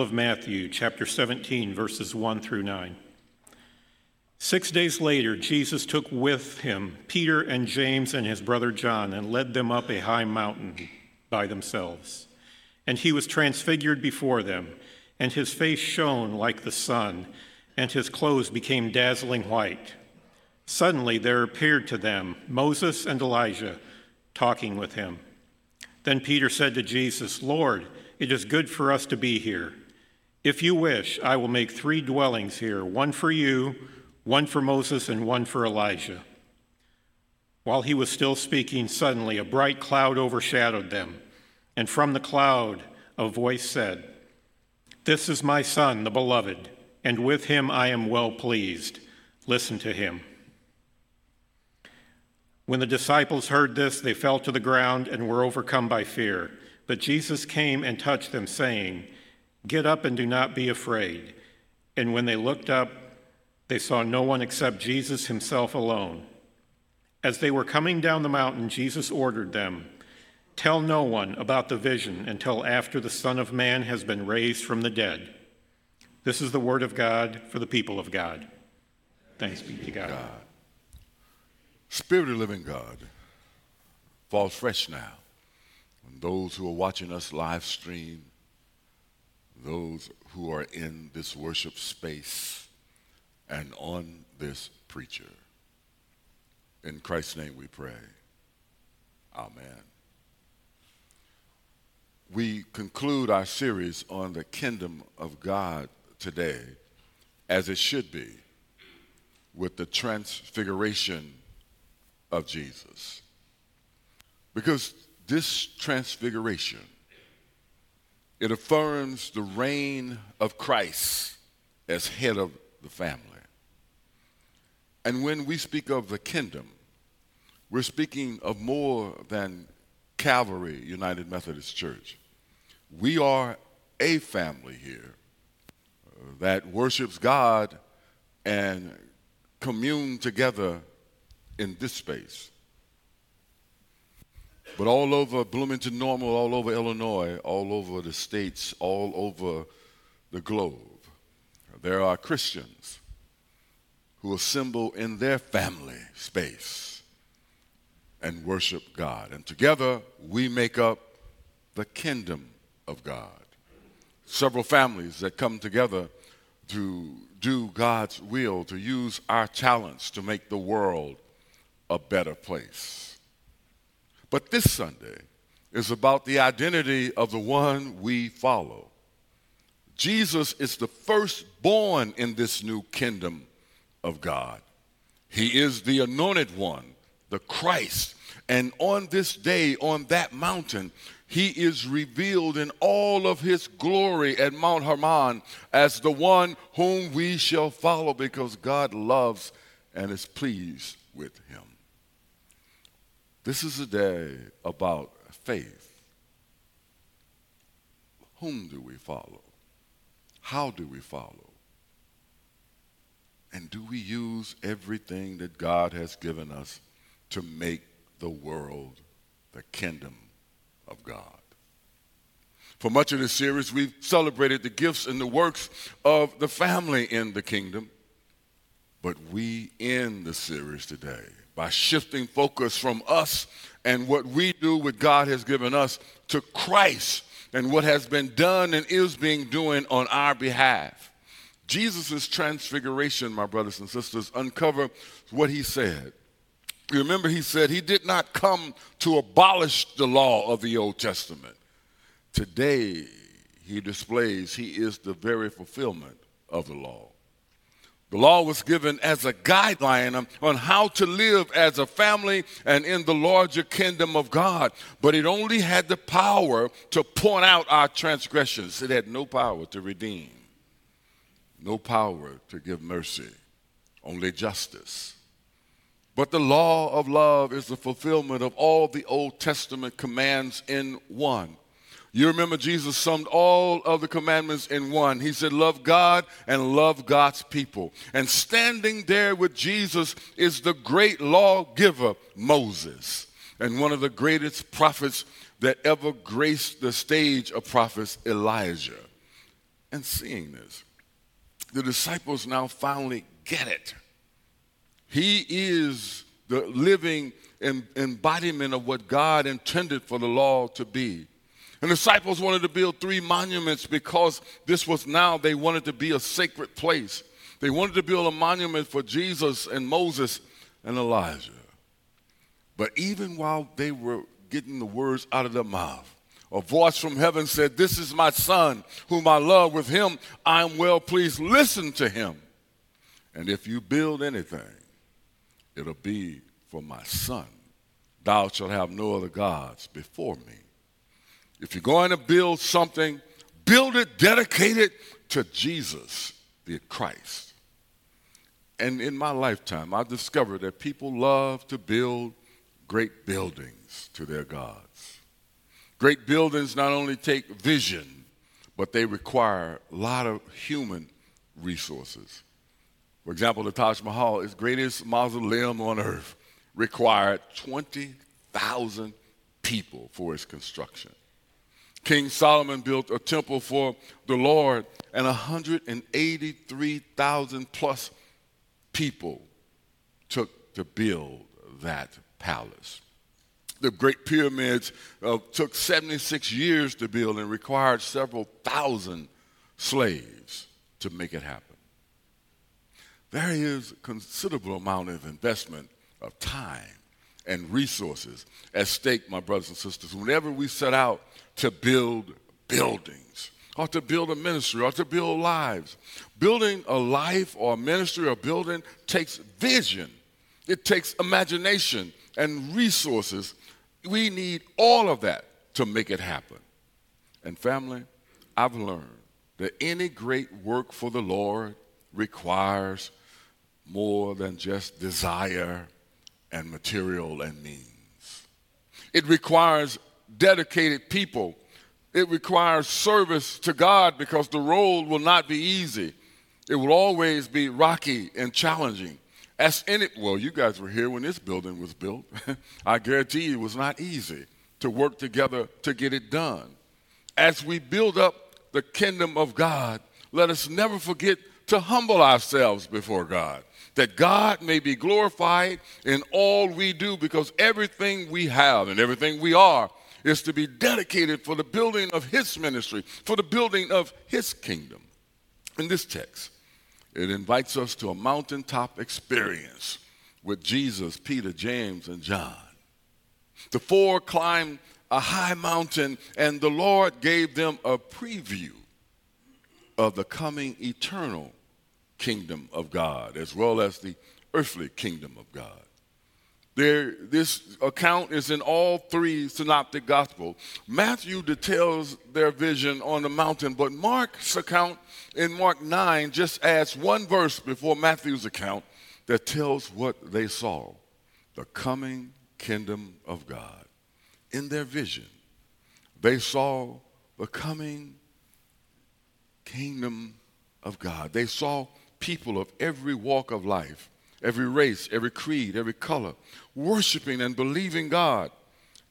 of Matthew, chapter 17, verses 1 through 9. Six days later, Jesus took with him Peter and James and his brother John and led them up a high mountain by themselves. And he was transfigured before them, and his face shone like the sun, and his clothes became dazzling white. Suddenly there appeared to them Moses and Elijah talking with him. Then Peter said to Jesus, Lord, it is good for us to be here. If you wish, I will make three dwellings here one for you, one for Moses, and one for Elijah. While he was still speaking, suddenly a bright cloud overshadowed them, and from the cloud a voice said, This is my son, the beloved, and with him I am well pleased. Listen to him. When the disciples heard this, they fell to the ground and were overcome by fear. But Jesus came and touched them, saying, Get up and do not be afraid. And when they looked up, they saw no one except Jesus himself alone. As they were coming down the mountain, Jesus ordered them Tell no one about the vision until after the Son of Man has been raised from the dead. This is the word of God for the people of God. Thanks be to God. God. Spirit of living God, falls fresh now on those who are watching us live stream those who are in this worship space and on this preacher. In Christ's name we pray. Amen. We conclude our series on the kingdom of God today, as it should be, with the transfiguration of Jesus. Because this transfiguration it affirms the reign of Christ as head of the family. And when we speak of the kingdom, we're speaking of more than Calvary United Methodist Church. We are a family here uh, that worships God and commune together in this space. But all over Bloomington Normal, all over Illinois, all over the states, all over the globe, there are Christians who assemble in their family space and worship God. And together we make up the kingdom of God. Several families that come together to do God's will, to use our talents to make the world a better place. But this Sunday is about the identity of the one we follow. Jesus is the firstborn in this new kingdom of God. He is the anointed one, the Christ. And on this day, on that mountain, he is revealed in all of his glory at Mount Hermon as the one whom we shall follow because God loves and is pleased with him. This is a day about faith. Whom do we follow? How do we follow? And do we use everything that God has given us to make the world the kingdom of God? For much of this series, we've celebrated the gifts and the works of the family in the kingdom. But we end the series today by shifting focus from us and what we do, with God has given us, to Christ and what has been done and is being doing on our behalf. Jesus' transfiguration, my brothers and sisters, uncover what he said. You remember he said he did not come to abolish the law of the Old Testament. Today, he displays he is the very fulfillment of the law. The law was given as a guideline on how to live as a family and in the larger kingdom of God. But it only had the power to point out our transgressions, it had no power to redeem, no power to give mercy, only justice. But the law of love is the fulfillment of all the Old Testament commands in one. You remember Jesus summed all of the commandments in one. He said, Love God and love God's people. And standing there with Jesus is the great lawgiver, Moses, and one of the greatest prophets that ever graced the stage of prophets, Elijah. and seeing this, the disciples now finally get it. He is the living embodiment of what God intended for the law to be. And the disciples wanted to build three monuments because this was now, they wanted to be a sacred place. They wanted to build a monument for Jesus and Moses and Elijah. But even while they were getting the words out of their mouth, a voice from heaven said, This is my son, whom I love. With him I am well pleased. Listen to him. And if you build anything, it'll be for my son. Thou shalt have no other gods before me. If you're going to build something, build it dedicated to Jesus, the Christ. And in my lifetime, I've discovered that people love to build great buildings to their gods. Great buildings not only take vision, but they require a lot of human resources. For example, the Taj Mahal, its greatest mausoleum on earth, required 20,000 people for its construction. King Solomon built a temple for the Lord, and 183,000 plus people took to build that palace. The Great Pyramids uh, took 76 years to build and required several thousand slaves to make it happen. There is a considerable amount of investment of time and resources at stake, my brothers and sisters, whenever we set out to build buildings or to build a ministry or to build lives. Building a life or a ministry or building takes vision, it takes imagination and resources. We need all of that to make it happen. And family, I've learned that any great work for the Lord requires more than just desire and material and means. It requires dedicated people. It requires service to God because the road will not be easy. It will always be rocky and challenging. As in it, well, you guys were here when this building was built. I guarantee you it was not easy to work together to get it done. As we build up the kingdom of God, let us never forget to humble ourselves before God that God may be glorified in all we do because everything we have and everything we are is to be dedicated for the building of His ministry, for the building of His kingdom. In this text, it invites us to a mountaintop experience with Jesus, Peter, James, and John. The four climbed a high mountain, and the Lord gave them a preview of the coming eternal kingdom of God as well as the earthly kingdom of God. There, this account is in all three synoptic gospels. Matthew details their vision on the mountain, but Mark's account in Mark 9 just adds one verse before Matthew's account that tells what they saw the coming kingdom of God. In their vision, they saw the coming kingdom of God. They saw people of every walk of life, every race, every creed, every color, worshiping and believing God.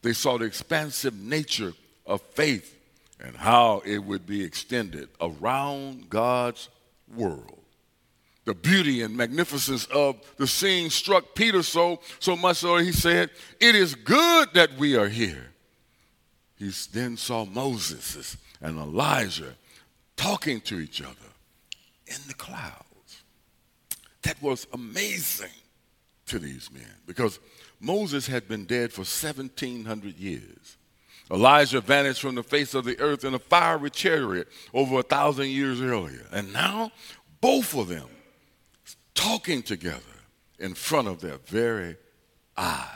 They saw the expansive nature of faith and how it would be extended around God's world. The beauty and magnificence of the scene struck Peter so, so much so he said, It is good that we are here. He then saw Moses and Elijah talking to each other in the clouds. that was amazing to these men because Moses had been dead for 1700 years. Elijah vanished from the face of the earth in a fiery chariot over a thousand years earlier. And now, both of them talking together in front of their very eyes.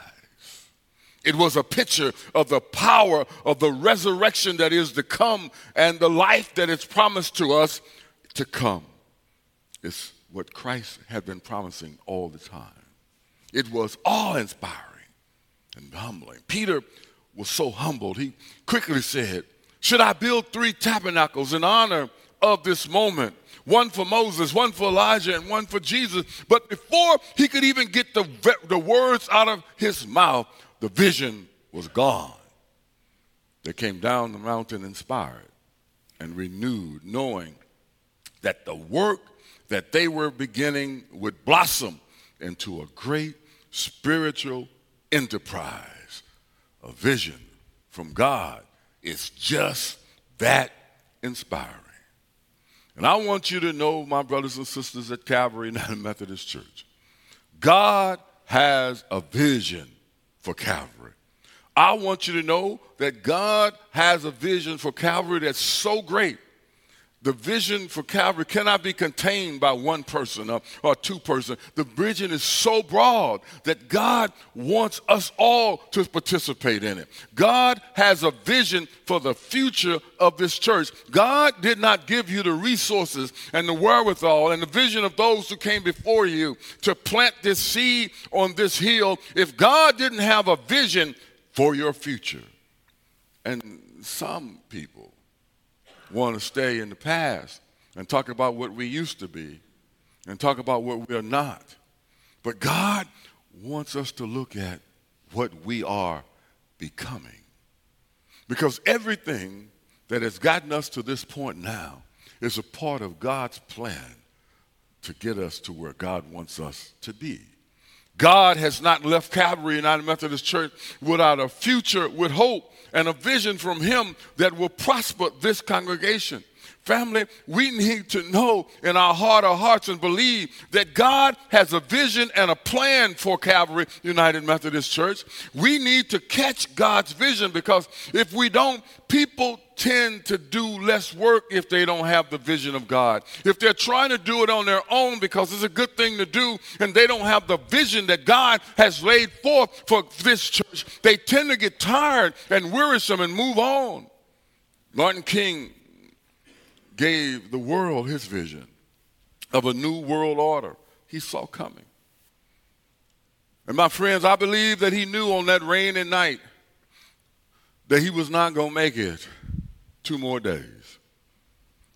It was a picture of the power of the resurrection that is to come and the life that is promised to us to come. It's what Christ had been promising all the time. It was awe inspiring and humbling. Peter was so humbled, he quickly said, Should I build three tabernacles in honor of this moment? One for Moses, one for Elijah, and one for Jesus. But before he could even get the, the words out of his mouth, the vision was gone. They came down the mountain inspired and renewed, knowing that the work that they were beginning would blossom into a great spiritual enterprise. A vision from God is just that inspiring. And I want you to know, my brothers and sisters at Calvary United Methodist Church, God has a vision for Calvary. I want you to know that God has a vision for Calvary that's so great the vision for Calvary cannot be contained by one person or, or two person. The vision is so broad that God wants us all to participate in it. God has a vision for the future of this church. God did not give you the resources and the wherewithal and the vision of those who came before you to plant this seed on this hill if God didn't have a vision for your future. And some people want to stay in the past and talk about what we used to be and talk about what we are not. But God wants us to look at what we are becoming. Because everything that has gotten us to this point now is a part of God's plan to get us to where God wants us to be. God has not left Calvary United Methodist Church without a future with hope and a vision from Him that will prosper this congregation. Family, we need to know in our heart of hearts and believe that God has a vision and a plan for Calvary United Methodist Church. We need to catch God's vision because if we don't, people tend to do less work if they don't have the vision of God. If they're trying to do it on their own because it's a good thing to do and they don't have the vision that God has laid forth for this church, they tend to get tired and wearisome and move on. Martin King gave the world his vision of a new world order he saw coming. And my friends, I believe that he knew on that rainy night that he was not going to make it two more days.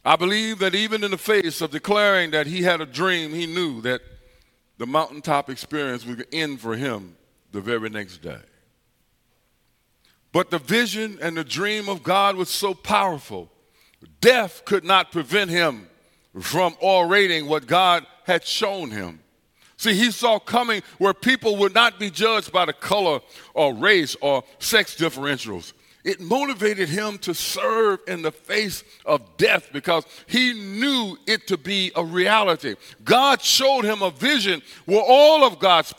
I believe that even in the face of declaring that he had a dream, he knew that the mountaintop experience would end for him the very next day. But the vision and the dream of God was so powerful Death could not prevent him from orating what God had shown him. See, he saw coming where people would not be judged by the color or race or sex differentials. It motivated him to serve in the face of death because he knew it to be a reality. God showed him a vision where all of God's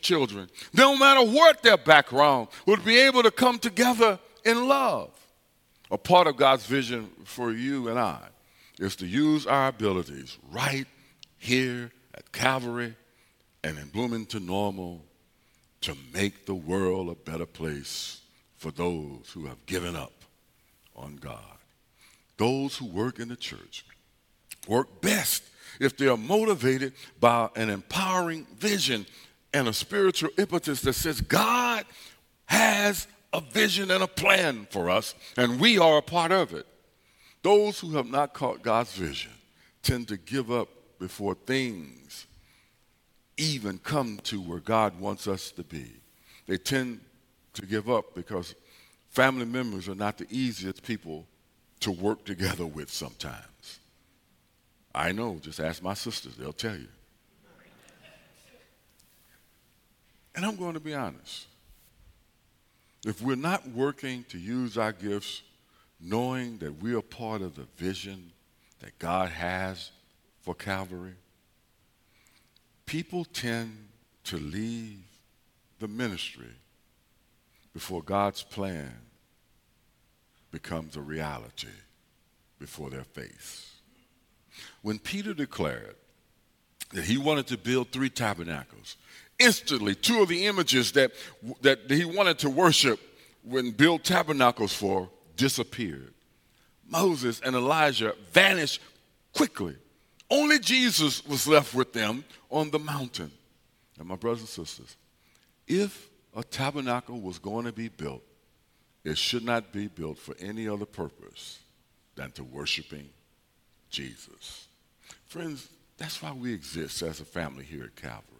children, no matter what their background, would be able to come together in love. A part of God's vision for you and I is to use our abilities right here at Calvary and in Bloomington Normal to make the world a better place for those who have given up on God. Those who work in the church work best if they are motivated by an empowering vision and a spiritual impetus that says God has a vision and a plan for us, and we are a part of it. Those who have not caught God's vision tend to give up before things even come to where God wants us to be. They tend to give up because family members are not the easiest people to work together with sometimes. I know, just ask my sisters, they'll tell you. And I'm going to be honest. If we're not working to use our gifts, knowing that we are part of the vision that God has for Calvary, people tend to leave the ministry before God's plan becomes a reality before their face. When Peter declared that he wanted to build three tabernacles, instantly two of the images that, that he wanted to worship when build tabernacles for disappeared. Moses and Elijah vanished quickly. Only Jesus was left with them on the mountain. And my brothers and sisters, if a tabernacle was going to be built, it should not be built for any other purpose than to worshiping Jesus. Friends, that's why we exist as a family here at Calvary.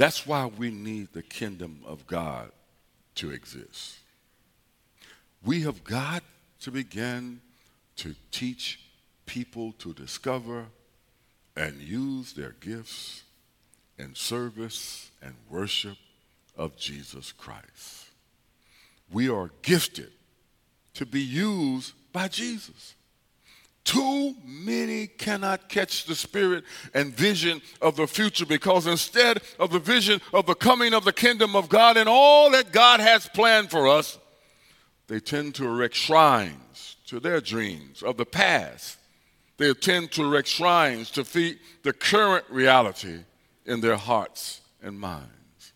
That's why we need the kingdom of God to exist. We have got to begin to teach people to discover and use their gifts in service and worship of Jesus Christ. We are gifted to be used by Jesus. Too many cannot catch the spirit and vision of the future because instead of the vision of the coming of the kingdom of God and all that God has planned for us, they tend to erect shrines to their dreams of the past. They tend to erect shrines to feed the current reality in their hearts and minds.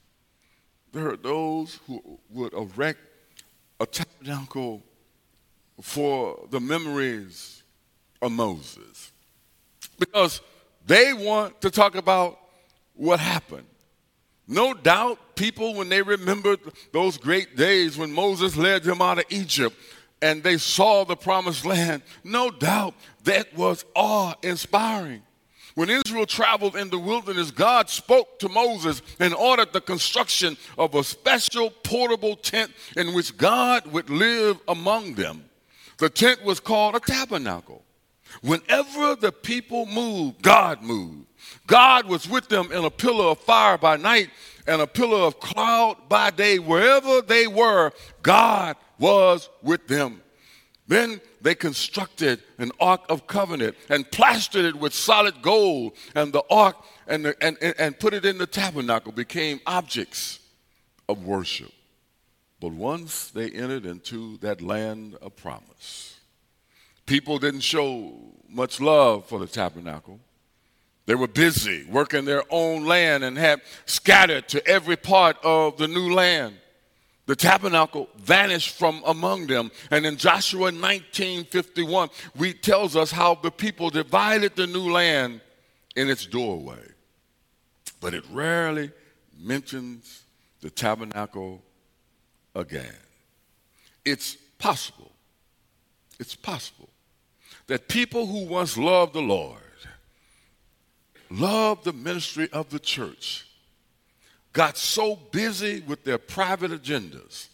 There are those who would erect a tabernacle for the memories of Moses because they want to talk about what happened. No doubt, people, when they remembered those great days when Moses led them out of Egypt and they saw the promised land, no doubt that was awe inspiring. When Israel traveled in the wilderness, God spoke to Moses and ordered the construction of a special portable tent in which God would live among them. The tent was called a tabernacle. Whenever the people moved, God moved. God was with them in a pillar of fire by night and a pillar of cloud by day. Wherever they were, God was with them. Then they constructed an ark of covenant and plastered it with solid gold, and the ark and, the, and, and put it in the tabernacle became objects of worship. But once they entered into that land of promise, people didn't show much love for the tabernacle. They were busy working their own land and had scattered to every part of the new land. The tabernacle vanished from among them. And in Joshua 19:51, we tells us how the people divided the new land in its doorway. But it rarely mentions the tabernacle again. It's possible. It's possible that people who once loved the Lord, loved the ministry of the church, got so busy with their private agendas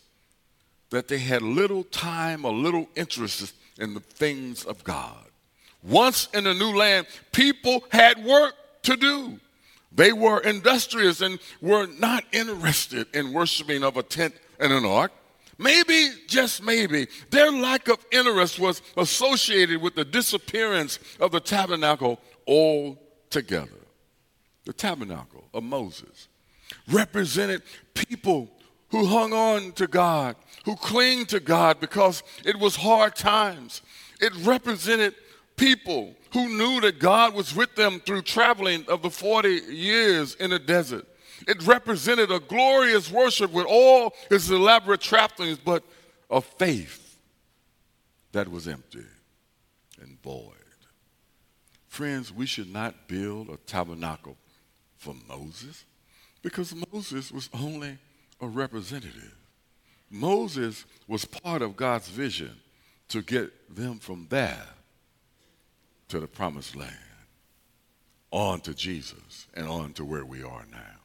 that they had little time or little interest in the things of God. Once in the new land, people had work to do. They were industrious and were not interested in worshiping of a tent and an ark. Maybe, just maybe, their lack of interest was associated with the disappearance of the tabernacle altogether. The tabernacle of Moses represented people who hung on to God, who cling to God because it was hard times. It represented people who knew that God was with them through traveling of the 40 years in the desert. It represented a glorious worship with all its elaborate trappings, but a faith that was empty and void. Friends, we should not build a tabernacle for Moses. Because Moses was only a representative. Moses was part of God's vision to get them from there to the promised land, on to Jesus, and on to where we are now.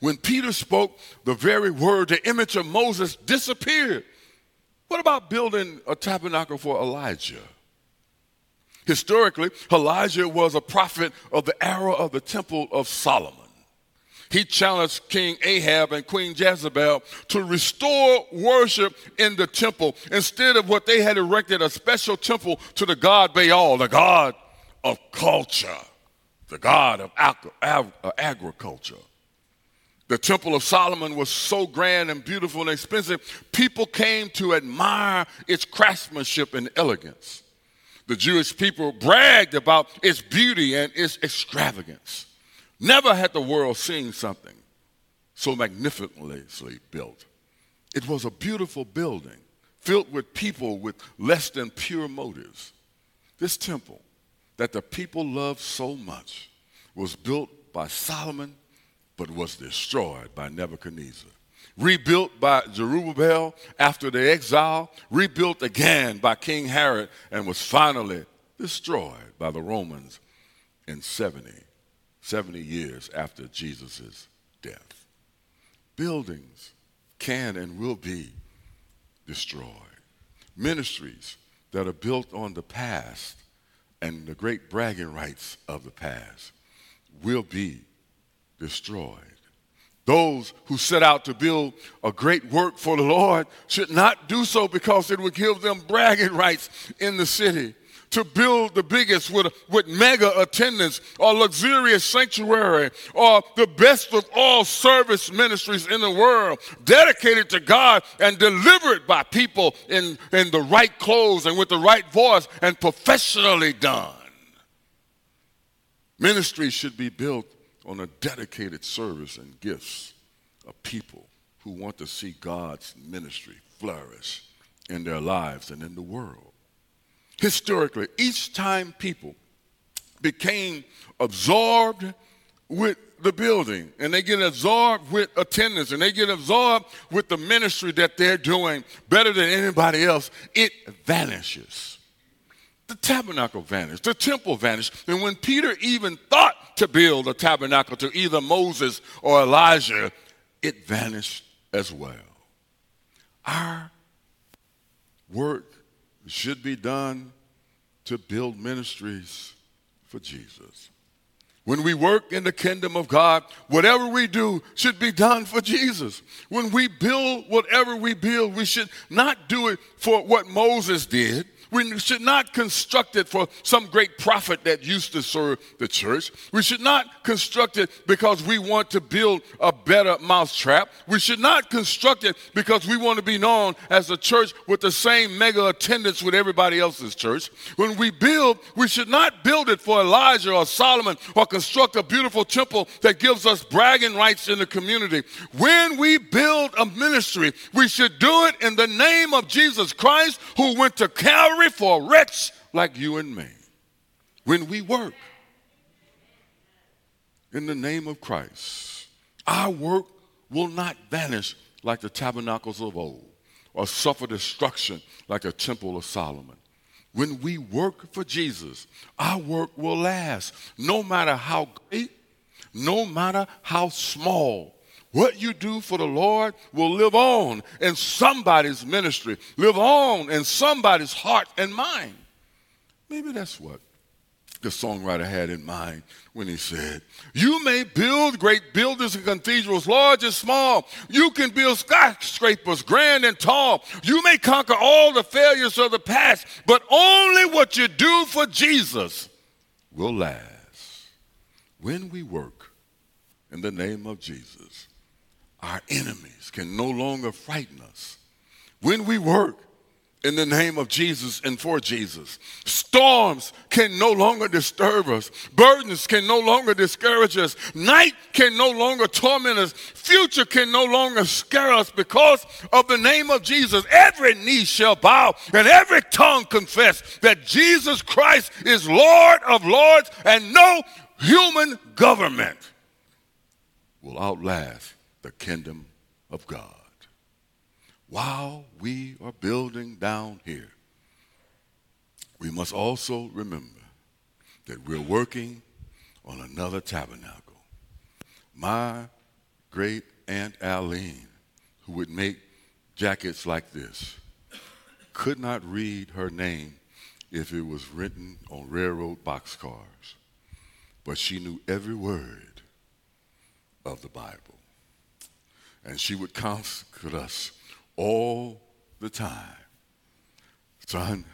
When Peter spoke the very word, the image of Moses disappeared. What about building a tabernacle for Elijah? Historically, Elijah was a prophet of the era of the Temple of Solomon he challenged King Ahab and Queen Jezebel to restore worship in the temple instead of what they had erected a special temple to the god Baal, the god of culture, the god of agriculture. The Temple of Solomon was so grand and beautiful and expensive, people came to admire its craftsmanship and elegance. The Jewish people bragged about its beauty and its extravagance. Never had the world seen something so magnificently built. It was a beautiful building filled with people with less than pure motives. This temple that the people loved so much was built by Solomon but was destroyed by Nebuchadnezzar. Rebuilt by Zerubbabel after the exile, rebuilt again by King Herod, and was finally destroyed by the Romans in 70 70 years after Jesus' death. Buildings can and will be destroyed. Ministries that are built on the past and the great bragging rights of the past will be destroyed. Those who set out to build a great work for the Lord should not do so because it would give them bragging rights in the city to build the biggest with, with mega attendance or luxurious sanctuary or the best of all service ministries in the world dedicated to God and delivered by people in, in the right clothes and with the right voice and professionally done. Ministry should be built on a dedicated service and gifts of people who want to see God's ministry flourish in their lives and in the world historically, each time people became absorbed with the building and they get absorbed with attendance and they get absorbed with the ministry that they're doing better than anybody else, it vanishes. The tabernacle vanished, the temple vanished. And when Peter even thought to build a tabernacle to either Moses or Elijah, it vanished as well. Our work should be done to build ministries for Jesus. When we work in the kingdom of God, whatever we do should be done for Jesus. When we build whatever we build, we should not do it for what Moses did we should not construct it for some great prophet that used to serve the church. We should not construct it because we want to build a better mousetrap. We should not construct it because we want to be known as a church with the same mega attendance with everybody else's church. When we build, we should not build it for Elijah or Solomon or construct a beautiful temple that gives us bragging rights in the community. When we build a ministry, we should do it in the name of Jesus Christ who went to Calvary for a wretch like you and me. When we work in the name of Christ, our work will not vanish like the tabernacles of old or suffer destruction like a temple of Solomon. When we work for Jesus, our work will last no matter how great, no matter how small. What you do for the Lord will live on in somebody's ministry, live on in somebody's heart and mind. Maybe that's what the songwriter had in mind when he said, You may build great buildings and cathedrals, large and small. You can build skyscrapers, grand and tall. You may conquer all the failures of the past, but only what you do for Jesus will last. When we work in the name of Jesus, our enemies can no longer frighten us. When we work in the name of Jesus and for Jesus, storms can no longer disturb us. Burdens can no longer discourage us. Night can no longer torment us. Future can no longer scare us because of the name of Jesus. Every knee shall bow and every tongue confess that Jesus Christ is Lord of lords and no human government will outlast the kingdom of God. While we are building down here, we must also remember that we're working on another tabernacle. My great Aunt Aline, who would make jackets like this, could not read her name if it was written on railroad boxcars, but she knew every word of the Bible and she would comfort us all the time. Son,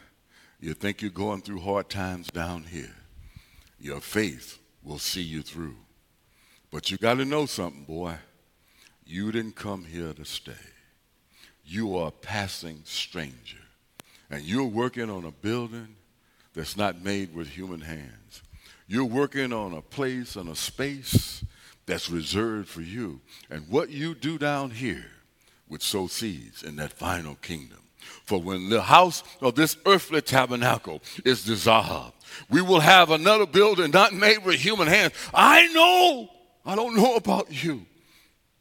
you think you're going through hard times down here. Your faith will see you through. But you got to know something, boy. You didn't come here to stay. You are a passing stranger. And you're working on a building that's not made with human hands. You're working on a place and a space that's reserved for you. And what you do down here would sow seeds in that final kingdom. For when the house of this earthly tabernacle is dissolved, we will have another building not made with human hands. I know, I don't know about you,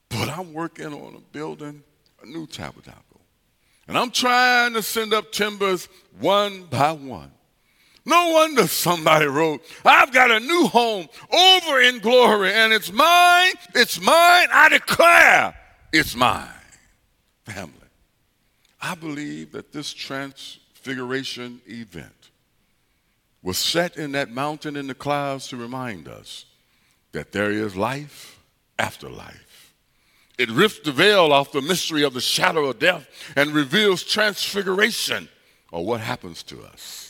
but I'm working on a building, a new tabernacle. And I'm trying to send up timbers one by one. No wonder somebody wrote, I've got a new home over in glory, and it's mine, it's mine, I declare it's mine. Family, I believe that this transfiguration event was set in that mountain in the clouds to remind us that there is life after life. It rips the veil off the mystery of the shadow of death and reveals transfiguration or what happens to us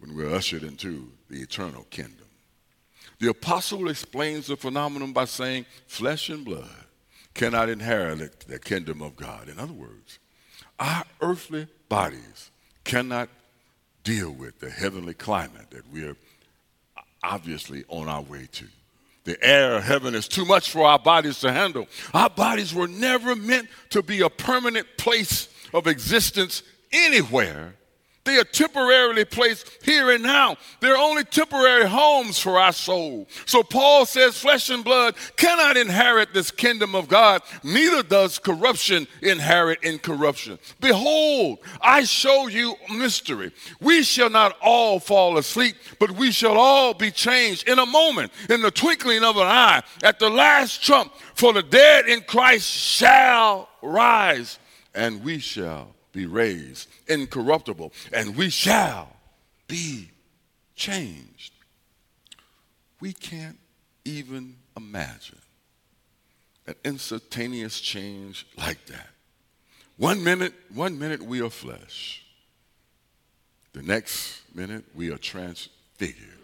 when we're ushered into the eternal kingdom. The apostle explains the phenomenon by saying flesh and blood cannot inherit the kingdom of God. In other words, our earthly bodies cannot deal with the heavenly climate that we're obviously on our way to. The air of heaven is too much for our bodies to handle. Our bodies were never meant to be a permanent place of existence anywhere they are temporarily placed here and now. They're only temporary homes for our soul. So Paul says flesh and blood cannot inherit this kingdom of God, neither does corruption inherit incorruption. Behold, I show you mystery. We shall not all fall asleep, but we shall all be changed in a moment, in the twinkling of an eye, at the last trump. For the dead in Christ shall rise, and we shall be raised incorruptible, and we shall be changed. We can't even imagine an instantaneous change like that. One minute, one minute we are flesh. The next minute we are transfigured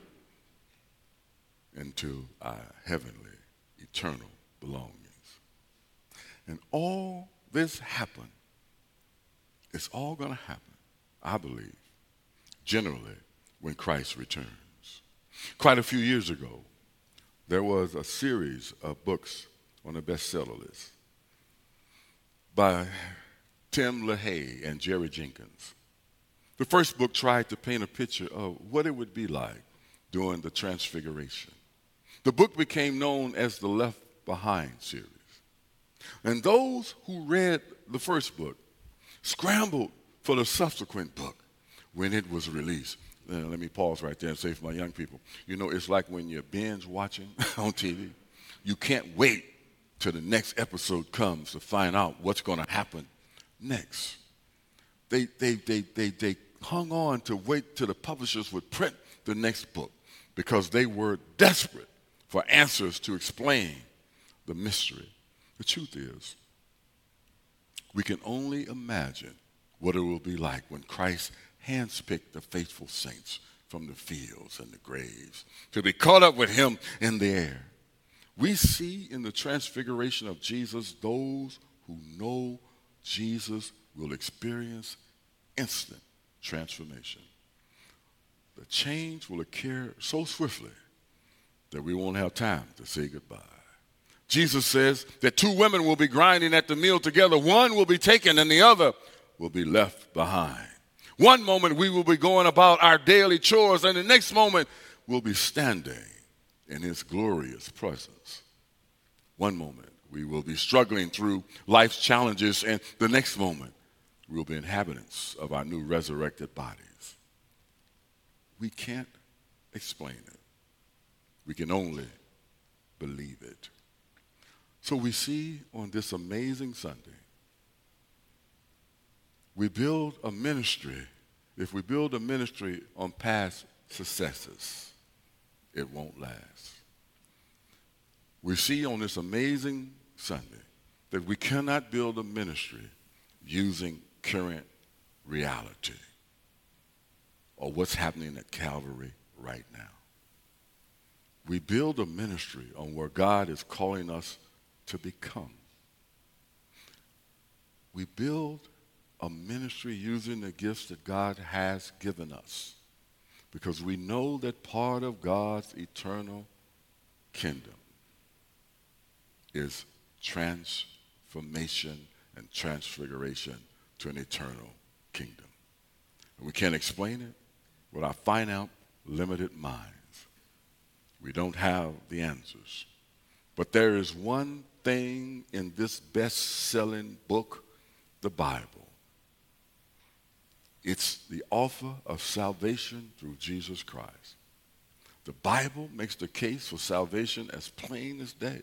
into our heavenly, eternal belongings. And all this happened it's all going to happen, I believe, generally when Christ returns. Quite a few years ago, there was a series of books on the bestseller list by Tim LaHaye and Jerry Jenkins. The first book tried to paint a picture of what it would be like during the Transfiguration. The book became known as the Left Behind series. And those who read the first book scrambled for the subsequent book when it was released. Now, let me pause right there and say for my young people, you know, it's like when you're binge watching on TV. You can't wait till the next episode comes to find out what's going to happen next. They, they, they, they, they hung on to wait till the publishers would print the next book because they were desperate for answers to explain the mystery. The truth is, we can only imagine what it will be like when Christ handpicked the faithful saints from the fields and the graves to be caught up with him in the air. We see in the transfiguration of Jesus those who know Jesus will experience instant transformation. The change will occur so swiftly that we won't have time to say goodbye. Jesus says that two women will be grinding at the mill together. One will be taken and the other will be left behind. One moment we will be going about our daily chores, and the next moment we'll be standing in his glorious presence. One moment we will be struggling through life's challenges, and the next moment we'll be inhabitants of our new resurrected bodies. We can't explain it, we can only believe it. So we see on this amazing Sunday, we build a ministry. If we build a ministry on past successes, it won't last. We see on this amazing Sunday that we cannot build a ministry using current reality or what's happening at Calvary right now. We build a ministry on where God is calling us to become. We build a ministry using the gifts that God has given us because we know that part of God's eternal kingdom is transformation and transfiguration to an eternal kingdom. And we can't explain it with our finite, limited minds. We don't have the answers. But there is one thing in this best selling book, the Bible. It's the offer of salvation through Jesus Christ. The Bible makes the case for salvation as plain as day.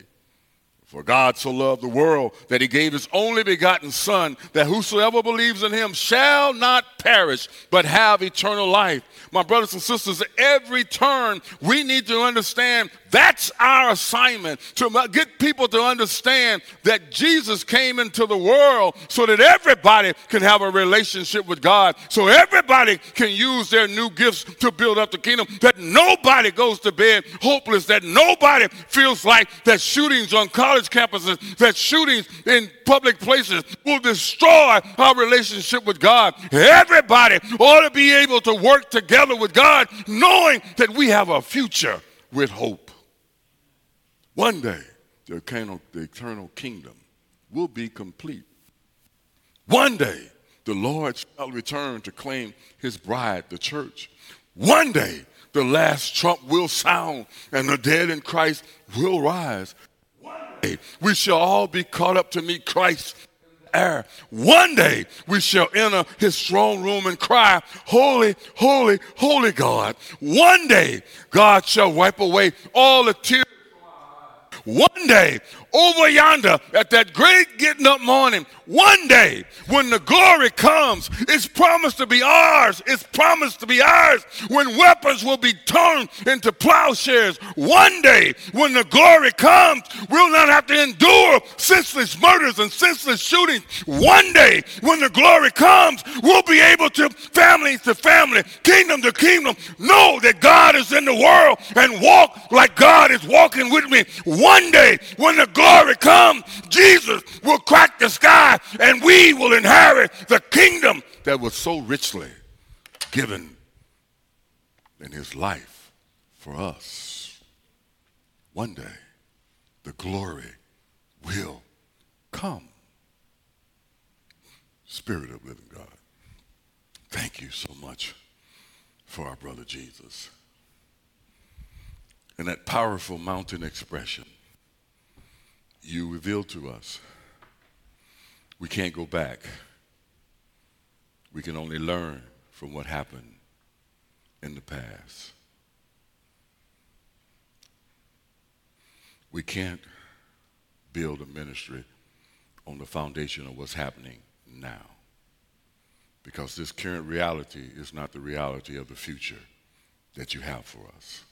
For God so loved the world that he gave his only begotten Son, that whosoever believes in him shall not perish, but have eternal life. My brothers and sisters, every turn, we need to understand that's our assignment to get people to understand that Jesus came into the world so that everybody can have a relationship with God, so everybody can use their new gifts to build up the kingdom, that nobody goes to bed hopeless, that nobody feels like that shootings on campuses, that shootings in public places will destroy our relationship with God. Everybody ought to be able to work together with God, knowing that we have a future with hope. One day, the eternal, the eternal kingdom will be complete. One day, the Lord shall return to claim his bride, the church. One day, the last trump will sound and the dead in Christ will rise. Day, we shall all be caught up to meet Christ air. One day we shall enter his throne room and cry, Holy, holy, holy God. One day God shall wipe away all the tears one day, over yonder at that great getting up morning, one day when the glory comes, it's promised to be ours. It's promised to be ours when weapons will be turned into plowshares. One day when the glory comes, we'll not have to endure senseless murders and senseless shootings. One day when the glory comes, we'll be able to, family to family, kingdom to kingdom, know that God is in the world and walk like God is walking with me. One day when the glory comes, Jesus will crack the sky and we will inherit the kingdom that was so richly given in his life for us. One day, the glory will come. Spirit of living God, thank you so much for our brother Jesus. And that powerful mountain expression you revealed to us. We can't go back. We can only learn from what happened in the past. We can't build a ministry on the foundation of what's happening now. Because this current reality is not the reality of the future that you have for us.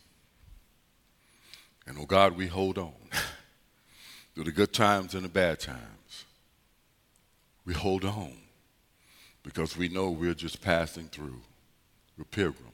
And oh God, we hold on. through the good times and the bad times, we hold on because we know we're just passing through. We're pilgrims.